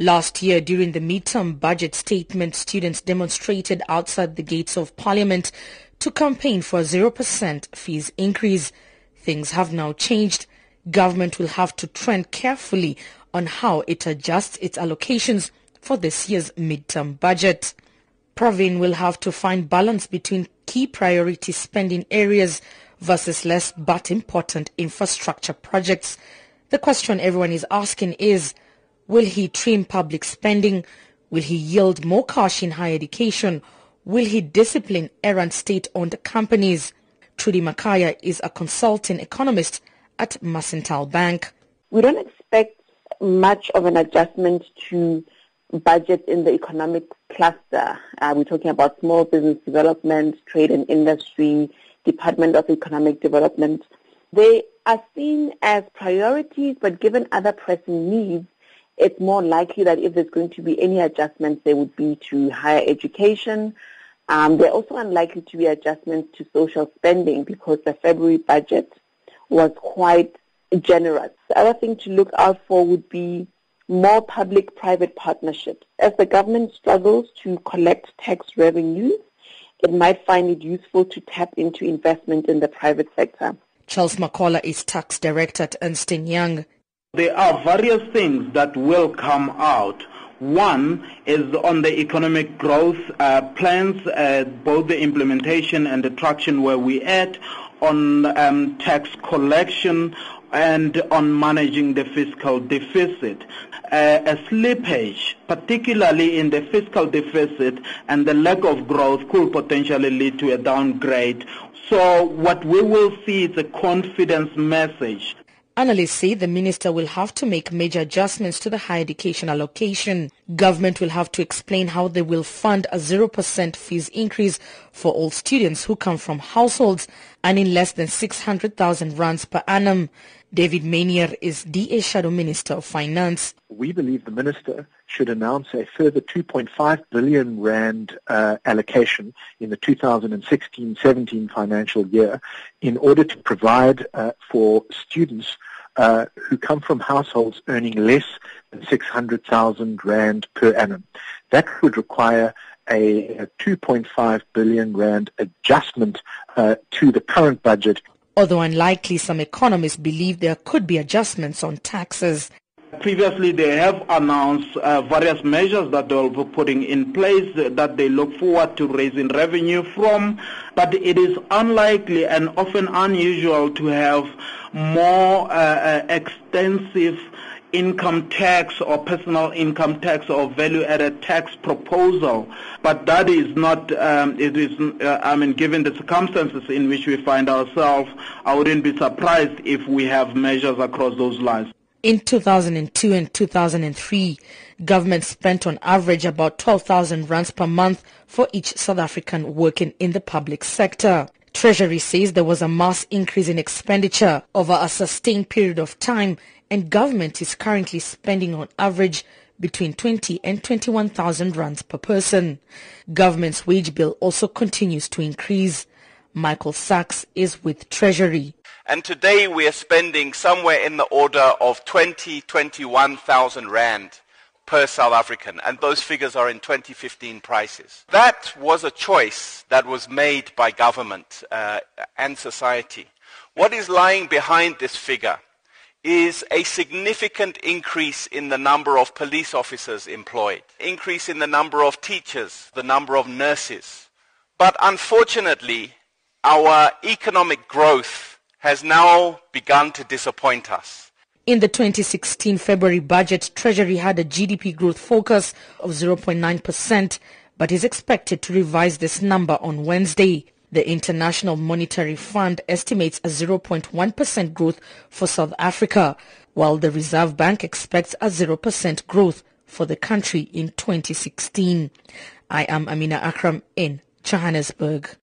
Last year, during the midterm budget statement, students demonstrated outside the gates of Parliament to campaign for a 0% fees increase. Things have now changed. Government will have to trend carefully on how it adjusts its allocations for this year's midterm budget. Pravin will have to find balance between key priority spending areas versus less but important infrastructure projects. The question everyone is asking is, Will he trim public spending? Will he yield more cash in higher education? Will he discipline errant state-owned companies? Trudi Makhaya is a consulting economist at Mercantile Bank. We don't expect much of an adjustment to budget in the economic cluster. Uh, we're talking about small business development, trade and industry, Department of Economic Development. They are seen as priorities, but given other pressing needs, it's more likely that if there's going to be any adjustments, they would be to higher education. Um, there are also unlikely to be adjustments to social spending because the February budget was quite generous. The other thing to look out for would be more public-private partnerships. As the government struggles to collect tax revenues, it might find it useful to tap into investment in the private sector. Charles Makola is tax director at Ernst Young. There are various things that will come out. One is on the economic growth uh, plans, uh, both the implementation and the traction where we at, on um, tax collection, and on managing the fiscal deficit. Uh, a slippage, particularly in the fiscal deficit and the lack of growth, could potentially lead to a downgrade. So what we will see is a confidence message Analysts say the minister will have to make major adjustments to the higher education allocation. Government will have to explain how they will fund a 0% fees increase for all students who come from households earning less than 600,000 rands per annum. David Maynier is DA Shadow Minister of Finance. We believe the minister should announce a further 2.5 billion rand uh, allocation in the 2016-17 financial year in order to provide uh, for students uh, who come from households earning less than 600,000 rand per annum. That would require a, a 2.5 billion rand adjustment uh, to the current budget. Although unlikely, some economists believe there could be adjustments on taxes. Previously, they have announced uh, various measures that they'll be putting in place that they look forward to raising revenue from, but it is unlikely and often unusual to have more uh, uh, extensive income tax or personal income tax or value-added tax proposal. But that is not, um, it is, uh, I mean, given the circumstances in which we find ourselves, I wouldn't be surprised if we have measures across those lines. In 2002 and 2003, government spent on average about 12,000 rands per month for each South African working in the public sector. Treasury says there was a mass increase in expenditure over a sustained period of time and government is currently spending on average between 20 and 21,000 rands per person. Government's wage bill also continues to increase. Michael Sachs is with Treasury. And today we are spending somewhere in the order of 20, 21,000 rand per South African, and those figures are in 2015 prices. That was a choice that was made by government uh, and society. What is lying behind this figure is a significant increase in the number of police officers employed, increase in the number of teachers, the number of nurses. But unfortunately, our economic growth has now begun to disappoint us. In the 2016 February budget, Treasury had a GDP growth focus of 0.9%, but is expected to revise this number on Wednesday. The International Monetary Fund estimates a 0.1% growth for South Africa, while the Reserve Bank expects a 0% growth for the country in 2016. I am Amina Accram in Johannesburg.